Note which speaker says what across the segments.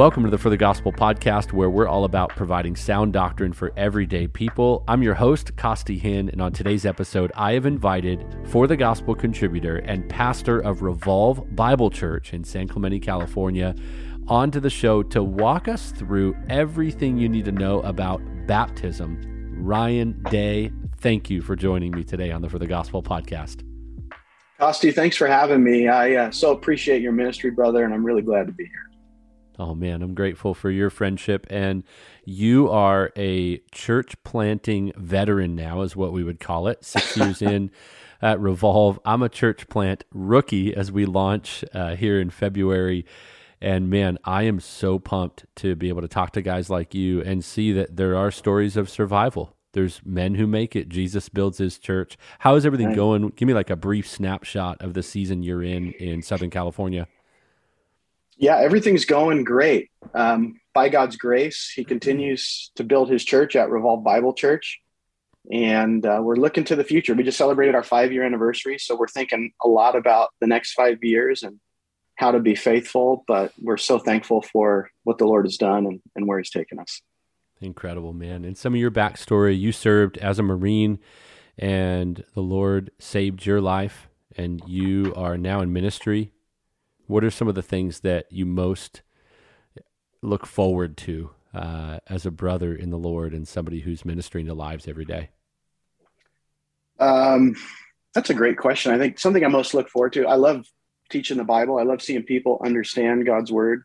Speaker 1: Welcome to the For the Gospel podcast, where we're all about providing sound doctrine for everyday people. I'm your host, Costi Hinn, and on today's episode, I have invited For the Gospel contributor and pastor of Revolve Bible Church in San Clemente, California, onto the show to walk us through everything you need to know about baptism. Ryan Day, thank you for joining me today on the For the Gospel podcast.
Speaker 2: Costi, thanks for having me. I uh, so appreciate your ministry, brother, and I'm really glad to be here.
Speaker 1: Oh man, I'm grateful for your friendship. And you are a church planting veteran now, is what we would call it. Six years in at Revolve. I'm a church plant rookie as we launch uh, here in February. And man, I am so pumped to be able to talk to guys like you and see that there are stories of survival. There's men who make it. Jesus builds his church. How is everything right. going? Give me like a brief snapshot of the season you're in in Southern California.
Speaker 2: Yeah, everything's going great. Um, by God's grace, He continues to build His church at Revolve Bible Church. And uh, we're looking to the future. We just celebrated our five year anniversary. So we're thinking a lot about the next five years and how to be faithful. But we're so thankful for what the Lord has done and, and where He's taken us.
Speaker 1: Incredible, man. And some of your backstory you served as a Marine, and the Lord saved your life, and you are now in ministry what are some of the things that you most look forward to uh, as a brother in the Lord and somebody who's ministering to lives every day?
Speaker 2: Um, that's a great question. I think something I most look forward to. I love teaching the Bible. I love seeing people understand God's word.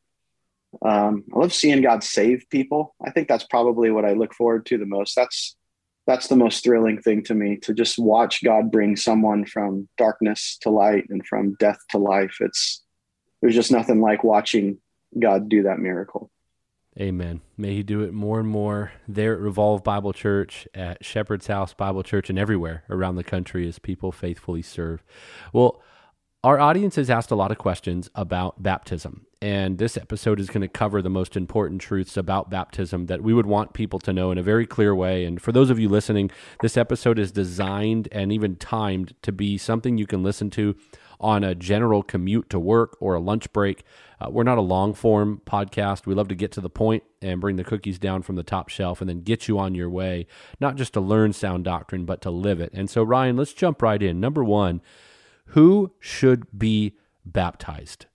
Speaker 2: Um, I love seeing God save people. I think that's probably what I look forward to the most. That's that's the most thrilling thing to me to just watch God bring someone from darkness to light and from death to life. It's there's just nothing like watching God do that miracle.
Speaker 1: Amen. May He do it more and more there at Revolve Bible Church, at Shepherd's House Bible Church, and everywhere around the country as people faithfully serve. Well, our audience has asked a lot of questions about baptism, and this episode is going to cover the most important truths about baptism that we would want people to know in a very clear way. And for those of you listening, this episode is designed and even timed to be something you can listen to on a general commute to work or a lunch break. Uh, we're not a long form podcast. We love to get to the point and bring the cookies down from the top shelf and then get you on your way, not just to learn sound doctrine, but to live it. And so, Ryan, let's jump right in. Number one, who should be baptized?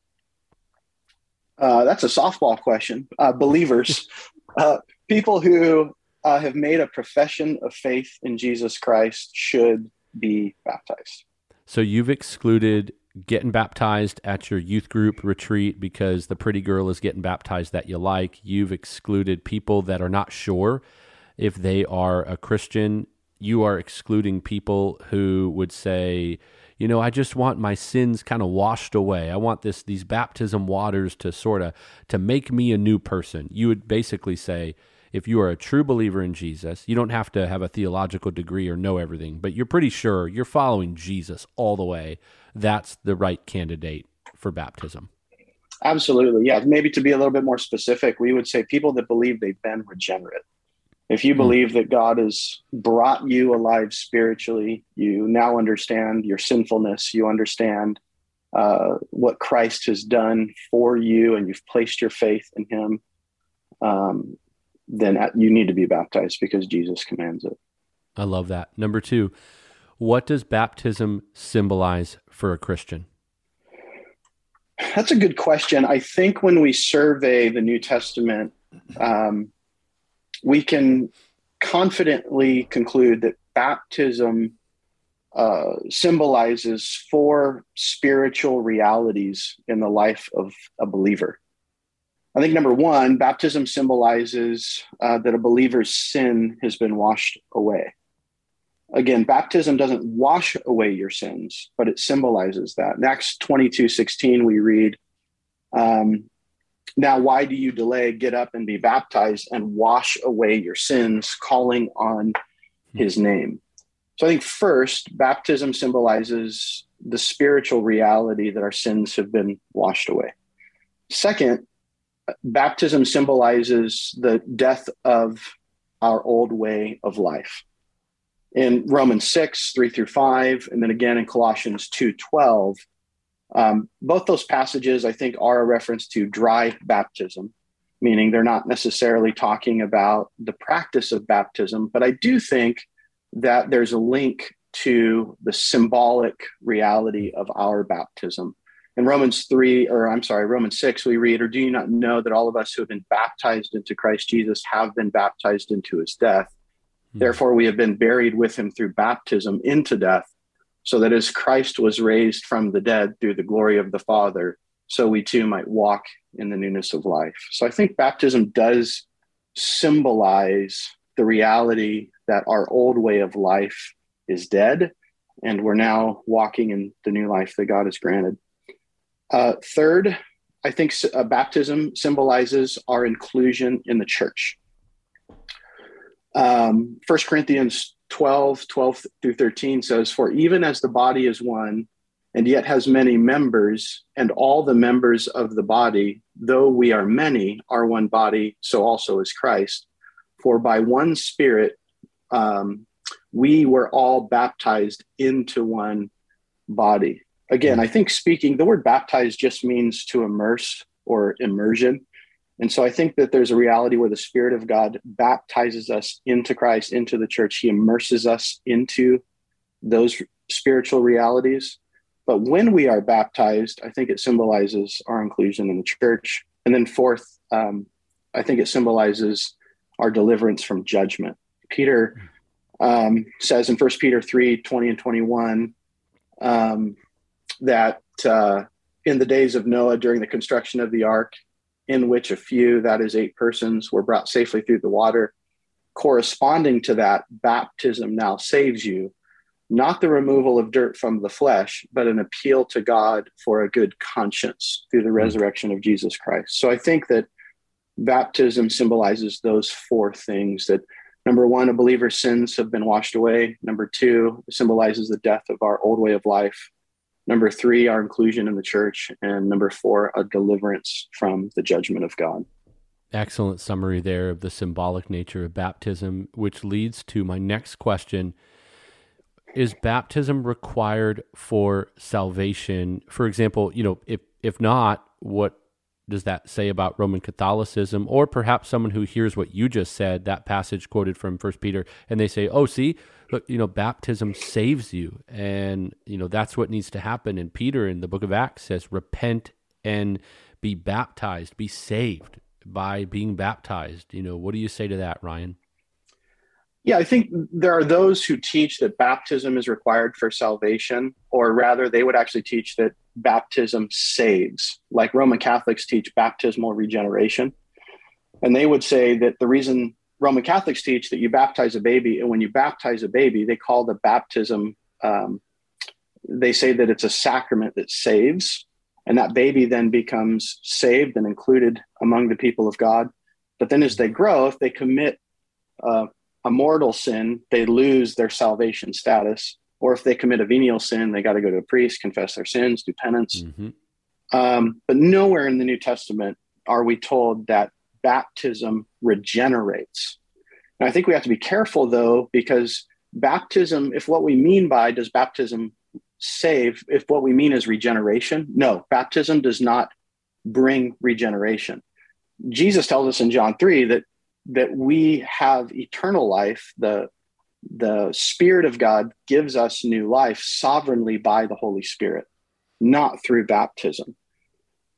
Speaker 2: Uh, that's a softball question. Uh, believers, uh, people who uh, have made a profession of faith in Jesus Christ should be baptized.
Speaker 1: So you've excluded getting baptized at your youth group retreat because the pretty girl is getting baptized that you like. You've excluded people that are not sure if they are a Christian. You are excluding people who would say, you know, I just want my sins kind of washed away. I want this these baptism waters to sort of to make me a new person. You would basically say, if you are a true believer in Jesus, you don't have to have a theological degree or know everything, but you're pretty sure you're following Jesus all the way. That's the right candidate for baptism.
Speaker 2: Absolutely. Yeah. Maybe to be a little bit more specific, we would say people that believe they've been regenerate. If you hmm. believe that God has brought you alive spiritually, you now understand your sinfulness, you understand uh, what Christ has done for you, and you've placed your faith in Him. Um, then you need to be baptized because Jesus commands it.
Speaker 1: I love that. Number two, what does baptism symbolize for a Christian?
Speaker 2: That's a good question. I think when we survey the New Testament, um, we can confidently conclude that baptism uh, symbolizes four spiritual realities in the life of a believer. I think number one, baptism symbolizes uh, that a believer's sin has been washed away. Again, baptism doesn't wash away your sins, but it symbolizes that. In Acts 22 16, we read, um, Now, why do you delay? Get up and be baptized and wash away your sins, calling on his name. So I think first, baptism symbolizes the spiritual reality that our sins have been washed away. Second, baptism symbolizes the death of our old way of life. In Romans 6, 3 through 5, and then again in Colossians 2, 12, um, both those passages, I think, are a reference to dry baptism. meaning they're not necessarily talking about the practice of baptism, but I do think that there's a link to the symbolic reality of our baptism. In Romans 3, or I'm sorry, Romans 6, we read, Or do you not know that all of us who have been baptized into Christ Jesus have been baptized into his death? Mm-hmm. Therefore, we have been buried with him through baptism into death, so that as Christ was raised from the dead through the glory of the Father, so we too might walk in the newness of life. So I think baptism does symbolize the reality that our old way of life is dead and we're now walking in the new life that God has granted. Uh, third, I think uh, baptism symbolizes our inclusion in the church. Um, 1 Corinthians 12, 12 through 13 says, For even as the body is one, and yet has many members, and all the members of the body, though we are many, are one body, so also is Christ. For by one Spirit, um, we were all baptized into one body. Again, I think speaking, the word baptized just means to immerse or immersion. And so I think that there's a reality where the Spirit of God baptizes us into Christ, into the church. He immerses us into those spiritual realities. But when we are baptized, I think it symbolizes our inclusion in the church. And then, fourth, um, I think it symbolizes our deliverance from judgment. Peter um, says in 1 Peter 3 20 and 21 um, that uh, in the days of Noah during the construction of the ark, in which a few, that is, eight persons, were brought safely through the water, corresponding to that, baptism now saves you not the removal of dirt from the flesh, but an appeal to God for a good conscience through the hmm. resurrection of Jesus Christ. So I think that baptism symbolizes those four things that number one, a believer's sins have been washed away. Number two, symbolizes the death of our old way of life. Number three, our inclusion in the church. And number four, a deliverance from the judgment of God.
Speaker 1: Excellent summary there of the symbolic nature of baptism, which leads to my next question is baptism required for salvation? For example, you know, if if not, what does that say about Roman Catholicism? Or perhaps someone who hears what you just said, that passage quoted from First Peter, and they say, "Oh, see, look, you know, baptism saves you," and you know that's what needs to happen. And Peter in the Book of Acts says, "Repent and be baptized, be saved by being baptized." You know, what do you say to that, Ryan?
Speaker 2: Yeah, I think there are those who teach that baptism is required for salvation, or rather, they would actually teach that baptism saves, like Roman Catholics teach baptismal regeneration. And they would say that the reason Roman Catholics teach that you baptize a baby, and when you baptize a baby, they call the baptism, um, they say that it's a sacrament that saves, and that baby then becomes saved and included among the people of God. But then as they grow, if they commit uh, a mortal sin, they lose their salvation status. Or if they commit a venial sin, they got to go to a priest, confess their sins, do penance. Mm-hmm. Um, but nowhere in the New Testament are we told that baptism regenerates. And I think we have to be careful, though, because baptism, if what we mean by does baptism save, if what we mean is regeneration, no, baptism does not bring regeneration. Jesus tells us in John 3 that that we have eternal life the the spirit of god gives us new life sovereignly by the holy spirit not through baptism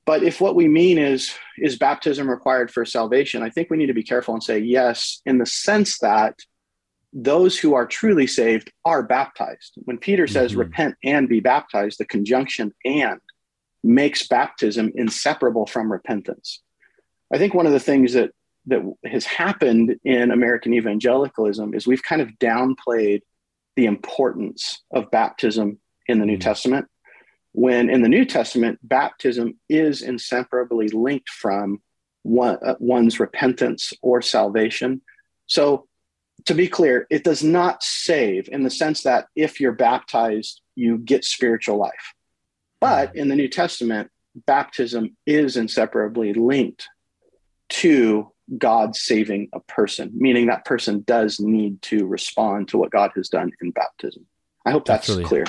Speaker 2: but if what we mean is is baptism required for salvation i think we need to be careful and say yes in the sense that those who are truly saved are baptized when peter says mm-hmm. repent and be baptized the conjunction and makes baptism inseparable from repentance i think one of the things that that has happened in American evangelicalism is we've kind of downplayed the importance of baptism in the New mm-hmm. Testament. When in the New Testament, baptism is inseparably linked from one, uh, one's repentance or salvation. So, to be clear, it does not save in the sense that if you're baptized, you get spiritual life. But in the New Testament, baptism is inseparably linked to God saving a person, meaning that person does need to respond to what God has done in baptism. I hope that's, that's really, clear.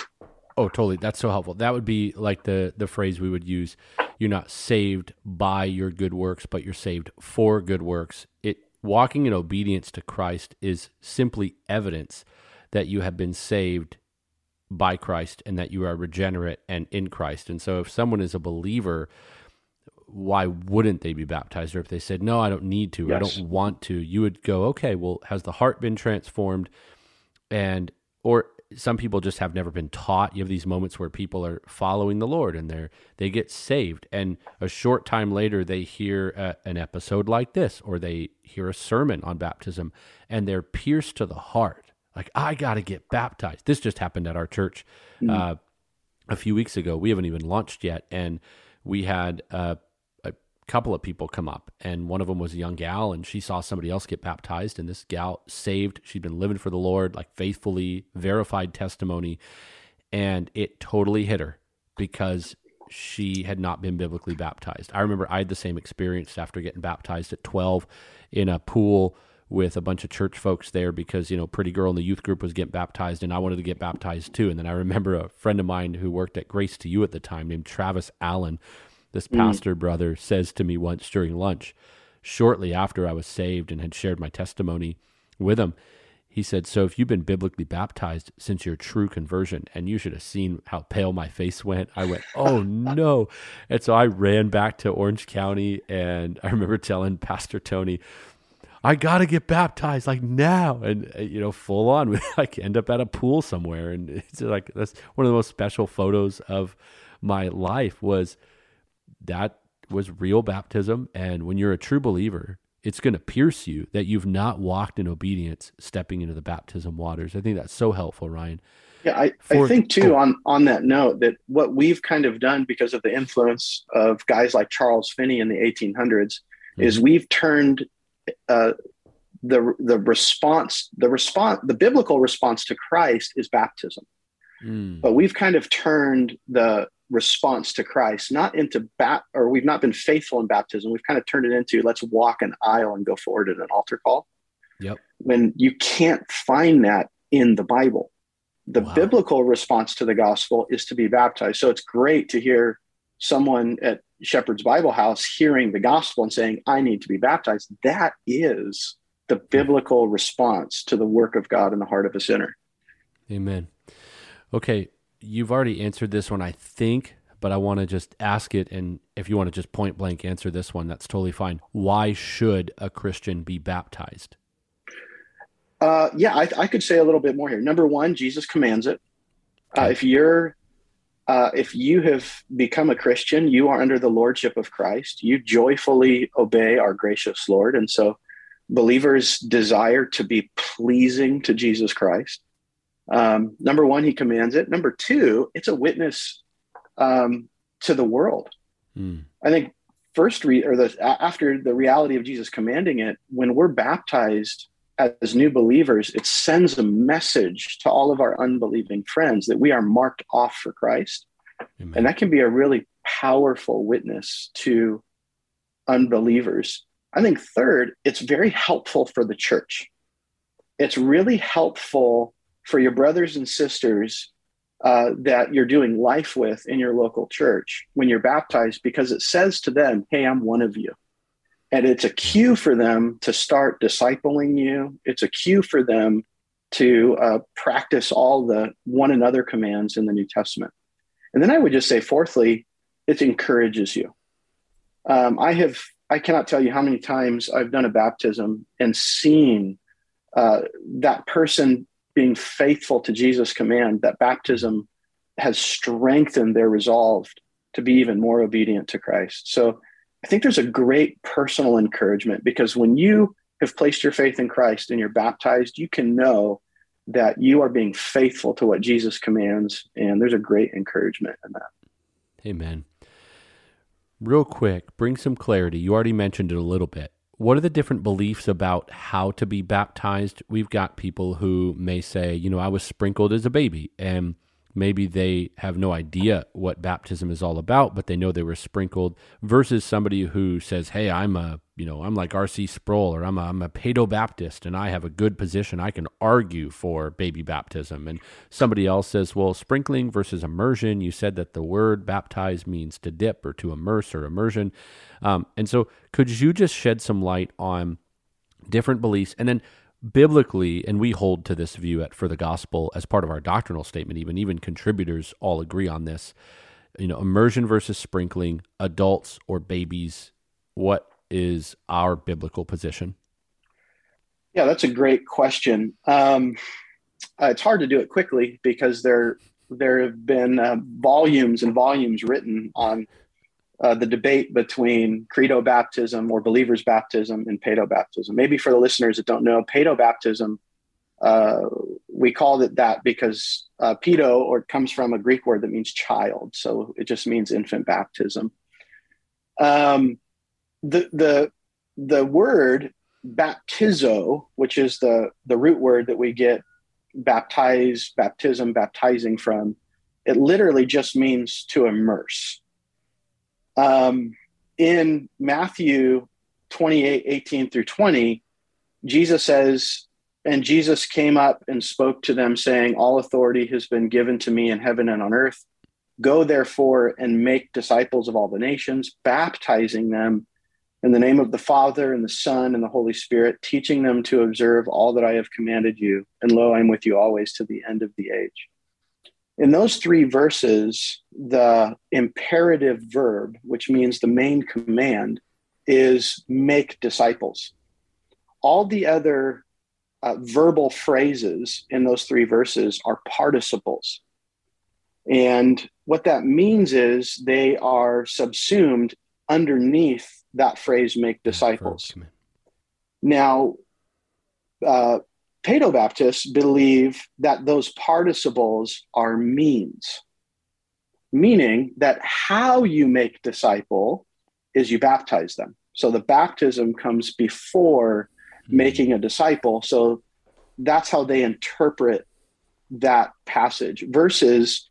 Speaker 1: Oh, totally. That's so helpful. That would be like the the phrase we would use. You're not saved by your good works, but you're saved for good works. It walking in obedience to Christ is simply evidence that you have been saved by Christ and that you are regenerate and in Christ. And so if someone is a believer, why wouldn't they be baptized? Or if they said, "No, I don't need to. Yes. I don't want to." You would go, "Okay, well, has the heart been transformed?" And or some people just have never been taught. You have these moments where people are following the Lord and they're they get saved, and a short time later they hear a, an episode like this, or they hear a sermon on baptism, and they're pierced to the heart. Like I got to get baptized. This just happened at our church mm. uh, a few weeks ago. We haven't even launched yet, and we had uh, couple of people come up, and one of them was a young gal, and she saw somebody else get baptized, and this gal saved. She'd been living for the Lord, like faithfully, verified testimony, and it totally hit her because she had not been biblically baptized. I remember I had the same experience after getting baptized at 12 in a pool with a bunch of church folks there because you know pretty girl in the youth group was getting baptized and i wanted to get baptized too and then i remember a friend of mine who worked at grace to you at the time named travis allen this mm. pastor brother says to me once during lunch, shortly after I was saved and had shared my testimony with him. He said, So if you've been biblically baptized since your true conversion, and you should have seen how pale my face went, I went, Oh no. And so I ran back to Orange County, and I remember telling Pastor Tony, I got to get baptized like now. And, uh, you know, full on, we like end up at a pool somewhere. And it's like, that's one of the most special photos of my life was that was real baptism. And when you're a true believer, it's going to pierce you that you've not walked in obedience stepping into the baptism waters. I think that's so helpful, Ryan.
Speaker 2: Yeah, I, For, I think too oh, on on that note that what we've kind of done because of the influence of guys like Charles Finney in the 1800s mm-hmm. is we've turned uh, the the response the response the biblical response to Christ is baptism, mm. but we've kind of turned the response to Christ, not into bat, or we've not been faithful in baptism. We've kind of turned it into let's walk an aisle and go forward at an altar call.
Speaker 1: Yep.
Speaker 2: When you can't find that in the Bible, the wow. biblical response to the gospel is to be baptized. So it's great to hear someone at Shepherd's Bible House hearing the gospel and saying, I need to be baptized. That is the hmm. biblical response to the work of God in the heart of a sinner.
Speaker 1: Amen. Okay, you've already answered this one, I think, but I want to just ask it. And if you want to just point blank answer this one, that's totally fine. Why should a Christian be baptized?
Speaker 2: Uh, yeah, I, I, could say a little bit more here. Number one, Jesus commands it. Uh. Uh, if you're uh, if you have become a Christian, you are under the lordship of Christ. You joyfully obey our gracious Lord, and so believers desire to be pleasing to Jesus Christ. Um, number one, he commands it. Number two, it's a witness um, to the world. Mm. I think first re- or the after the reality of Jesus commanding it, when we're baptized as new believers, it sends a message to all of our unbelieving friends that we are marked off for Christ, Amen. and that can be a really powerful witness to unbelievers. I think third, it's very helpful for the church. It's really helpful for your brothers and sisters uh, that you're doing life with in your local church when you're baptized because it says to them, Hey, I'm one of you. And it's a cue for them to start discipling you. It's a cue for them to uh, practice all the one another commands in the New Testament. And then I would just say, fourthly, it encourages you. Um, I have, I cannot tell you how many times I've done a baptism and seen uh, that person being faithful to Jesus' command, that baptism has strengthened their resolve to be even more obedient to Christ. So I think there's a great personal encouragement because when you have placed your faith in Christ and you're baptized, you can know that you are being faithful to what Jesus commands. And there's a great encouragement in that.
Speaker 1: Amen. Real quick, bring some clarity. You already mentioned it a little bit what are the different beliefs about how to be baptized? We've got people who may say, you know, I was sprinkled as a baby and maybe they have no idea what baptism is all about, but they know they were sprinkled versus somebody who says, Hey, I'm a, you know, I'm like R.C. Sproul or I'm a, I'm a Paedo Baptist and I have a good position. I can argue for baby baptism. And somebody else says, Well, sprinkling versus immersion, you said that the word baptize means to dip or to immerse or immersion. Um, and so could you just shed some light on different beliefs and then biblically, and we hold to this view at for the gospel as part of our doctrinal statement, even even contributors all agree on this. You know, immersion versus sprinkling, adults or babies, what is our biblical position?
Speaker 2: Yeah, that's a great question. Um, uh, it's hard to do it quickly because there there have been uh, volumes and volumes written on uh, the debate between credo baptism or believers baptism and paedo baptism. Maybe for the listeners that don't know, paedo baptism, uh, we called it that because uh, pedo or it comes from a Greek word that means child, so it just means infant baptism. Um, the the the word baptizo, which is the the root word that we get baptize, baptism, baptizing from, it literally just means to immerse. Um, in Matthew 28 18 through 20, Jesus says, And Jesus came up and spoke to them, saying, All authority has been given to me in heaven and on earth. Go therefore and make disciples of all the nations, baptizing them in the name of the Father and the Son and the Holy Spirit, teaching them to observe all that I have commanded you. And lo, I'm with you always to the end of the age in those three verses, the imperative verb, which means the main command, is make disciples. All the other uh, verbal phrases in those three verses are participles. And what that means is they are subsumed underneath that phrase, make disciples. Now, uh, Paedobaptists believe that those participles are means, meaning that how you make disciple is you baptize them. So the baptism comes before mm-hmm. making a disciple. So that's how they interpret that passage versus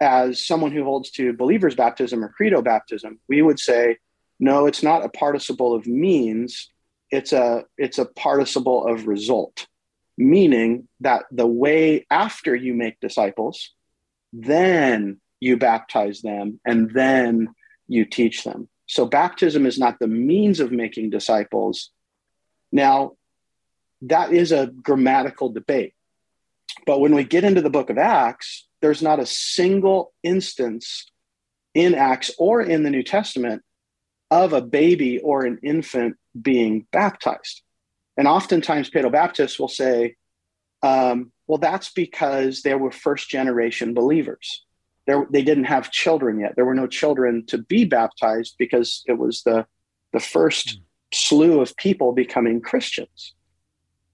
Speaker 2: as someone who holds to believers baptism or credo baptism we would say no it's not a participle of means it's a it's a participle of result meaning that the way after you make disciples, then you baptize them and then you teach them. So baptism is not the means of making disciples. Now, that is a grammatical debate. But when we get into the book of Acts, there's not a single instance in Acts or in the New Testament of a baby or an infant being baptized. And oftentimes, Paedobaptists will say, um, well, that's because they were first generation believers. There, they didn't have children yet. There were no children to be baptized because it was the, the first mm. slew of people becoming Christians.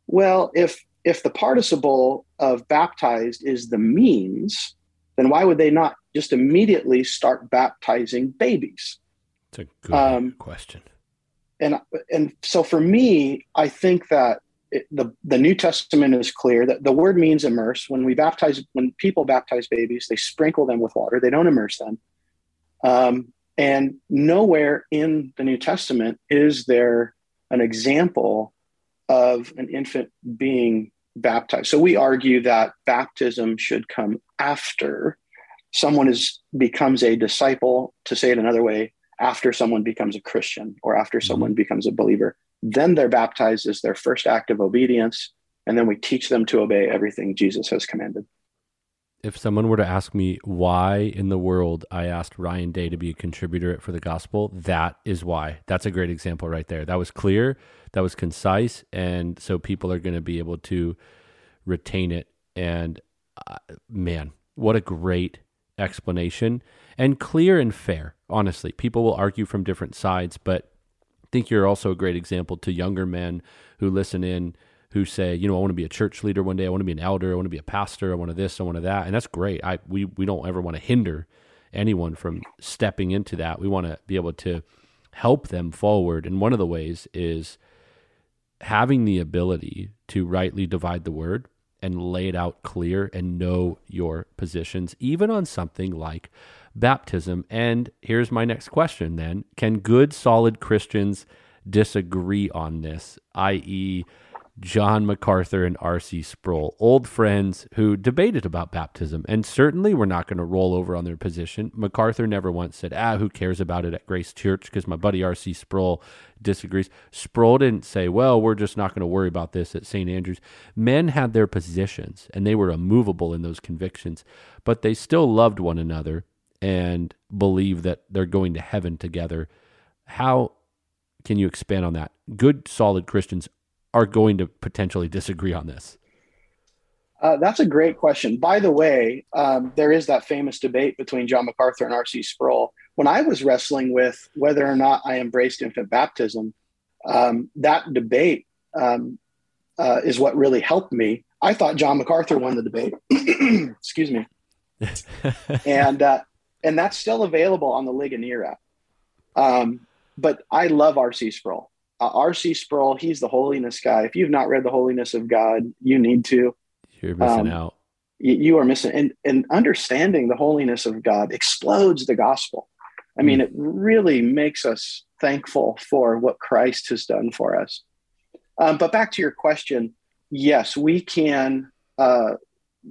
Speaker 2: Well, if, if the participle of baptized is the means, then why would they not just immediately start baptizing babies?
Speaker 1: It's a good um, question
Speaker 2: and and so for me, I think that it, the the New Testament is clear that the word means immerse. When we baptize, when people baptize babies, they sprinkle them with water. They don't immerse them. Um, and nowhere in the New Testament is there an example of an infant being baptized. So we argue that baptism should come after someone is becomes a disciple. To say it another way, after someone becomes a Christian or after mm-hmm. someone becomes a believer. Then they're baptized as their first act of obedience. And then we teach them to obey everything Jesus has commanded.
Speaker 1: If someone were to ask me why in the world I asked Ryan Day to be a contributor for the gospel, that is why. That's a great example right there. That was clear, that was concise. And so people are going to be able to retain it. And uh, man, what a great explanation and clear and fair. Honestly, people will argue from different sides, but I think you're also a great example to younger men who listen in who say, you know, I want to be a church leader one day, I want to be an elder, I want to be a pastor, I want to this, I want to that, and that's great. I we we don't ever want to hinder anyone from stepping into that. We want to be able to help them forward, and one of the ways is having the ability to rightly divide the word and lay it out clear and know your positions, even on something like baptism. And here's my next question then Can good, solid Christians disagree on this, i.e., John MacArthur and R.C. Sproul, old friends who debated about baptism, and certainly were not going to roll over on their position. MacArthur never once said, ah, who cares about it at Grace Church because my buddy R.C. Sproul disagrees. Sproul didn't say, well, we're just not going to worry about this at St. Andrews. Men had their positions, and they were immovable in those convictions, but they still loved one another and believe that they're going to heaven together. How can you expand on that? Good, solid Christians are going to potentially disagree on this?
Speaker 2: Uh, that's a great question. By the way, um, there is that famous debate between John MacArthur and R.C. Sproul. When I was wrestling with whether or not I embraced infant baptism, um, that debate um, uh, is what really helped me. I thought John MacArthur won the debate. Excuse me. and uh, and that's still available on the Ligonier app. Um, but I love R.C. Sproul uh, R.C. Sproul, he's the holiness guy. If you've not read the Holiness of God, you need to.
Speaker 1: You're missing um, out.
Speaker 2: You, you, are missing, and, and understanding the holiness of God explodes the gospel. I mean, mm. it really makes us thankful for what Christ has done for us. Um, but back to your question, yes, we can uh,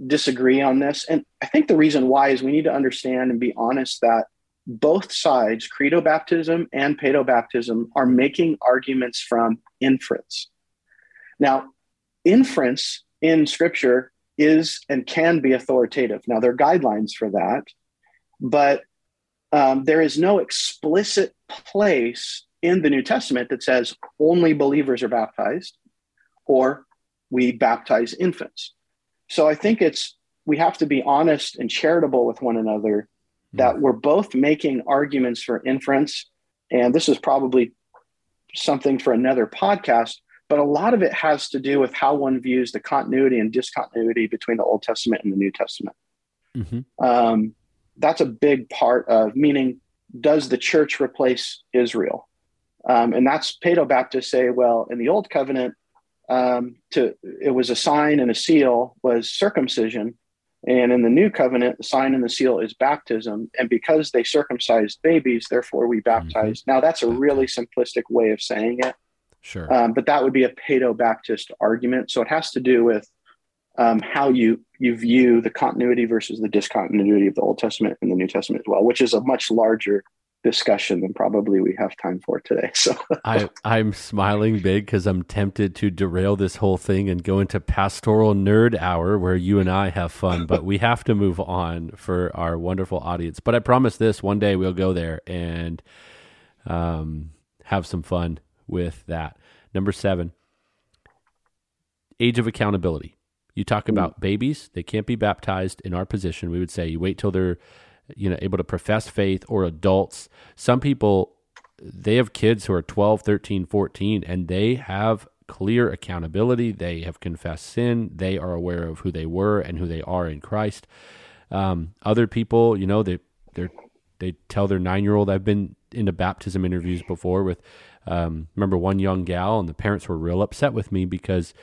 Speaker 2: disagree on this, and I think the reason why is we need to understand and be honest that both sides, credo baptism and paedo baptism, are making arguments from inference. Now, inference in scripture is and can be authoritative. Now, there are guidelines for that, but um, there is no explicit place in the New Testament that says only believers are baptized or we baptize infants. So I think it's we have to be honest and charitable with one another that mm. we're both making arguments for inference. And this is probably something for another podcast, but a lot of it has to do with how one views the continuity and discontinuity between the Old Testament and the New Testament. Mm-hmm. Um, that's a big part of meaning, does the church replace Israel? Um, and that's Paedo Baptists say, well, in the Old Covenant, um, to it was a sign and a seal was circumcision, and in the new covenant, the sign and the seal is baptism. And because they circumcised babies, therefore we baptize. Mm-hmm. Now, that's a really simplistic way of saying it.
Speaker 1: Sure.
Speaker 2: Um, but that would be a Paedo Baptist argument. So it has to do with um, how you, you view the continuity versus the discontinuity of the Old Testament and the New Testament as well, which is a much larger discussion than probably we have time for today. So
Speaker 1: I, I'm smiling big because I'm tempted to derail this whole thing and go into pastoral nerd hour where you and I have fun, but we have to move on for our wonderful audience. But I promise this one day we'll go there and um, have some fun with that. Number seven, age of accountability. You talk mm. about babies, they can't be baptized in our position. We would say you wait till they're you know able to profess faith or adults. Some people they have kids who are 12 13 14 and they have clear accountability. They have confessed sin. They are aware of who they were and who they are in christ. Um, other people you know they they they tell their nine year old i've been into baptism interviews before with um, remember one young gal and the parents were real upset with me because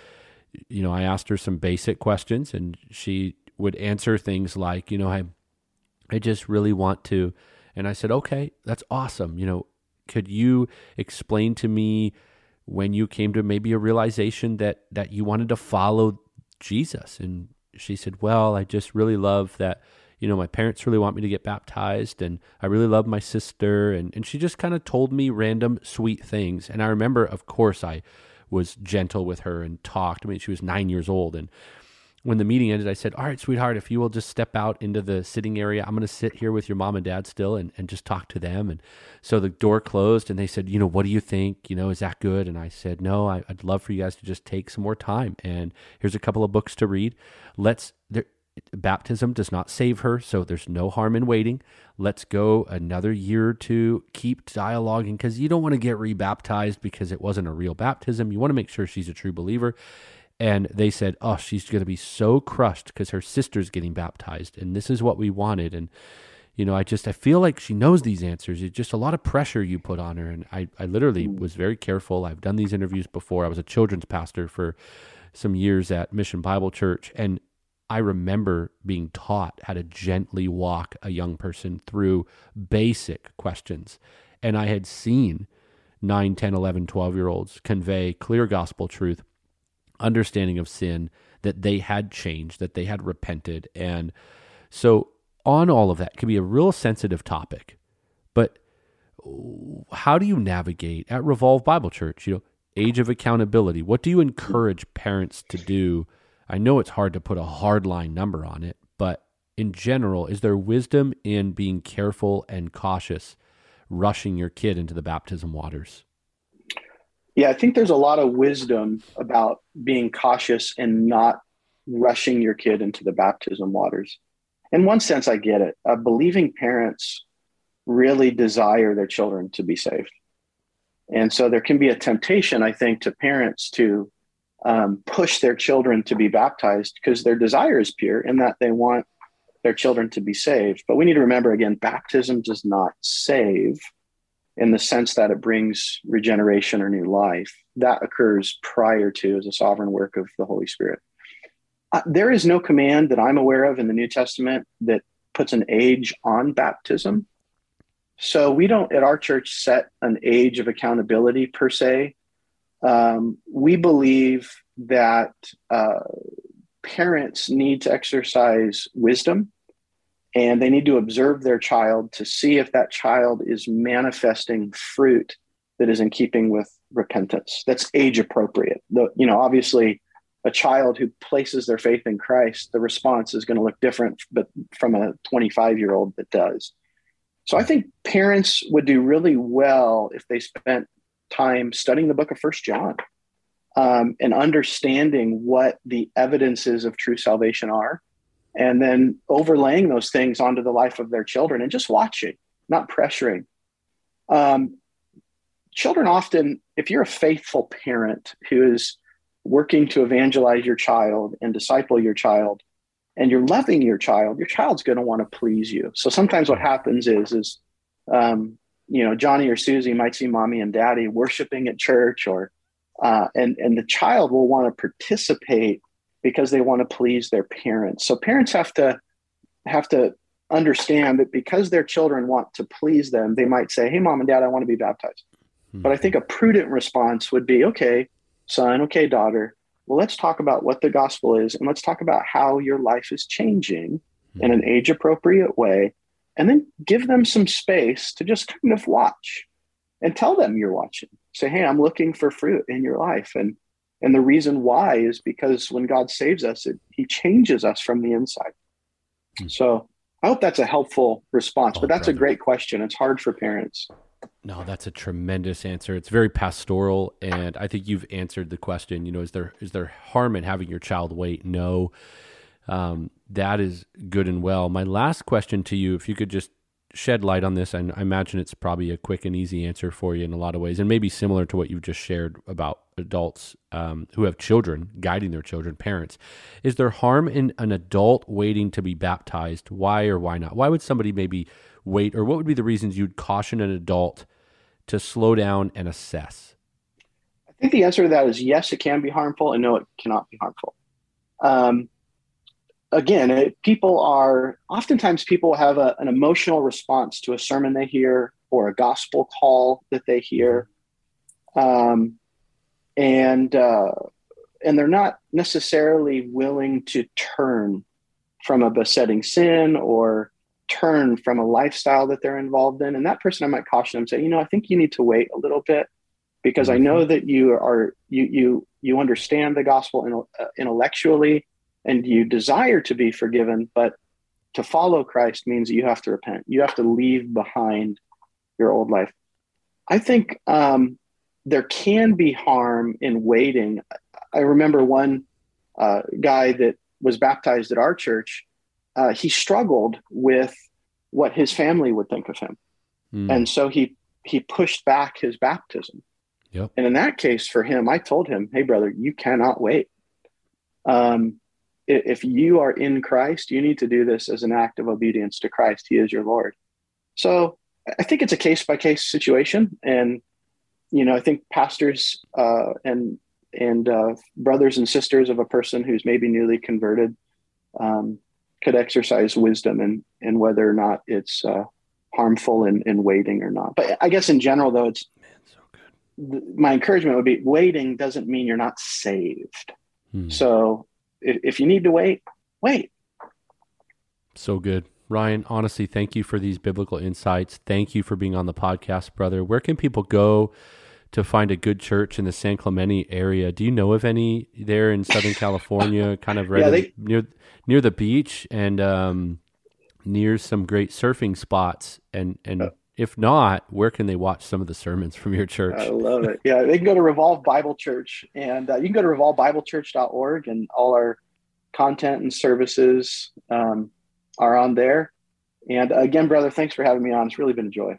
Speaker 1: you know i asked her some basic questions and she would answer things like you know i I just really want to. And I said, okay, that's awesome. You know, could you explain to me when you came to maybe a realization that that you wanted to follow Jesus? And she said, well, I just really love that. You know, my parents really want me to get baptized, and I really love my sister. And, and she just kind of told me random sweet things. And I remember, of course, I was gentle with her and talked. I mean, she was nine years old. And when the meeting ended, I said, All right, sweetheart, if you will just step out into the sitting area, I'm going to sit here with your mom and dad still and, and just talk to them. And so the door closed and they said, You know, what do you think? You know, is that good? And I said, No, I, would love for you guys to just take some more time. And here's a couple of books to read. Let's, there, baptism does not save her, so there's no harm in waiting. Let's go another year or two, keep dialoguing because you don't want to get rebaptized because it wasn't a real baptism. You want to make sure she's a true believer and they said, "Oh, she's going to be so crushed because her sister's getting baptized, and this is what we wanted." And you know, I just I feel like she knows these answers. It's just a lot of pressure you put on her, and I I literally mm. was very careful. I've done these interviews before. I was a children's pastor for some years at Mission Bible Church, and I remember being taught how to gently walk a young person through basic questions. And I had seen 9, 10, 11, 12 year olds convey clear gospel truth, understanding of sin, that they had changed, that they had repented. And so, on all of that, can be a real sensitive topic. But how do you navigate at Revolve Bible Church? You know, age of accountability. What do you encourage parents to do? I know it's hard to put a hard line number on it, but in general, is there wisdom in being careful and cautious, rushing your kid into the baptism waters?
Speaker 2: Yeah, I think there's a lot of wisdom about being cautious and not rushing your kid into the baptism waters. In one sense, I get it. Uh, believing parents really desire their children to be saved. And so there can be a temptation, I think, to parents to um, push their children to be baptized because their desire is pure in that they want their children to be saved. But we need to remember again, baptism does not save in the sense that it brings regeneration or new life. That occurs prior to as a sovereign work of the Holy Spirit. Uh, there is no command that I'm aware of in the New Testament that puts an age on baptism. So we don't at our church set an age of accountability per se. Um, we believe that uh, parents need to exercise wisdom and they need to observe their child to see if that child is manifesting fruit that is in keeping with repentance. That's age appropriate. The, you know obviously a child who places their faith in christ the response is going to look different but from a 25 year old that does. So I think parents would do really well if they spent time studying the book of First John um, and understanding what the evidences of true salvation are, and then overlaying those things onto the life of their children and just watching, not pressuring. Um, children often, if you're a faithful parent who is working to evangelize your child and disciple your child, and you're loving your child, your child's going to want to please you. So sometimes what happens is, is, um, you know, Johnny or Susie might see mommy and daddy worshiping at church or, uh, and, and the child will want to participate because they want to please their parents. So parents have to, have to understand that because their children want to please them, they might say, Hey, mom and dad, I want to be baptized. Mm-hmm. But I think a prudent response would be, okay, son, okay, daughter, well, let's talk about what the gospel is and let's talk about how your life is changing mm-hmm. in an age appropriate way. And then give them some space to just kind of watch and tell them you're watching. Say, hey, I'm looking for fruit in your life. And and the reason why is because when God saves us, it, he changes us from the inside. Mm-hmm. So I hope that's a helpful response, oh, but that's brother. a great question. It's hard for parents.
Speaker 1: No, that's a tremendous answer. It's very pastoral, and I think you've answered the question. You know, is there is there harm in having your child wait? No, um, that is good and well. My last question to you, if you could just shed light on this, and I imagine it's probably a quick and easy answer for you in a lot of ways, and maybe similar to what you've just shared about adults um, who have children guiding their children, parents. Is there harm in an adult waiting to be baptized? Why or why not? Why would somebody maybe wait, or what would be the reasons you'd caution an adult to slow down and assess?
Speaker 2: I think the answer to that is yes, it can be harmful, and no, it cannot be harmful. Um, again, it, people are oftentimes people have a, an emotional response to a sermon they hear or a gospel call that they hear, um, and uh, and they're not necessarily willing to turn from a besetting sin or turn from a lifestyle that they're involved in. And that person, I might caution them, say, you know, I think you need to wait a little bit because I know mm-hmm. that you are you you you understand the gospel uh, intellectually and you desire to be forgiven, but to follow Christ means you have to repent. You have to leave behind your old life. I think um, there can be harm in waiting. I remember one uh, guy that was baptized at our church uh, he struggled with what his family would think of him, mm. and so he he pushed back his baptism. Yep. And in that case, for him, I told him, "Hey, brother, you cannot wait. Um, if you are in Christ, you need to do this as an act of obedience to Christ. He is your Lord." So I think it's a case by case situation, and you know, I think pastors uh, and and uh, brothers and sisters of a person who's maybe newly converted um, could exercise wisdom and and whether or not it's uh, harmful in, in waiting or not. But I guess in general, though, it's Man, so my encouragement would be waiting doesn't mean you're not saved. Hmm. So if, if you need to wait, wait.
Speaker 1: So good. Ryan, honestly, thank you for these biblical insights. Thank you for being on the podcast, brother. Where can people go to find a good church in the San Clemente area? Do you know of any there in Southern California, kind of right yeah, they, near near the beach and um, near some great surfing spots? And and uh, if not, where can they watch some of the sermons from your church?
Speaker 2: I love it. Yeah, they can go to Revolve Bible Church, and uh, you can go to revolvebiblechurch.org, and all our content and services. Um, are on there. And again, brother, thanks for having me on. It's really been a joy.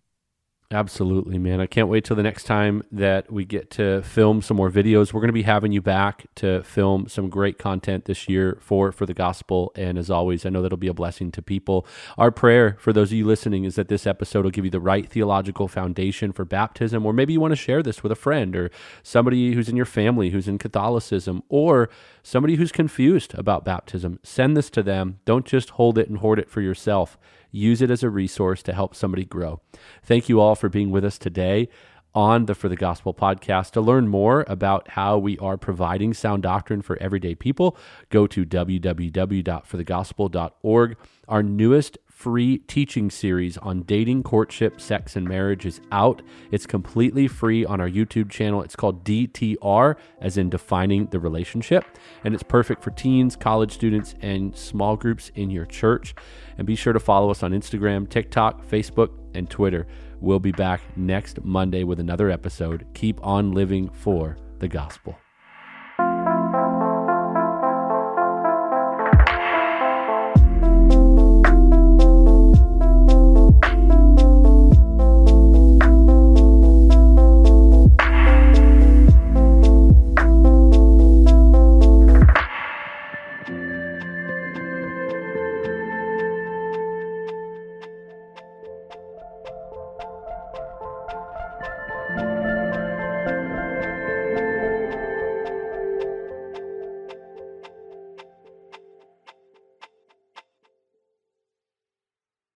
Speaker 1: Absolutely, man. I can't wait till the next time that we get to film some more videos. We're going to be having you back to film some great content this year for for the gospel. And as always, I know that'll be a blessing to people. Our prayer for those of you listening is that this episode will give you the right theological foundation for baptism, or maybe you want to share this with a friend or somebody who's in your family who's in Catholicism, or somebody who's confused about baptism. Send this to them. Don't just hold it and hoard it for yourself use it as a resource to help somebody grow. Thank you all for being with us today on the For the Gospel podcast. To learn more about how we are providing sound doctrine for everyday people, go to www.forthegospel.org. Our newest free teaching series on dating, courtship, sex, and marriage is out. It's completely free on our YouTube channel. It's called DTR, as in defining the relationship, and it's perfect for teens, college students, and small groups in your church. And be sure to follow us on Instagram, TikTok, Facebook, and Twitter. We'll be back next Monday with another episode. Keep on living for the gospel.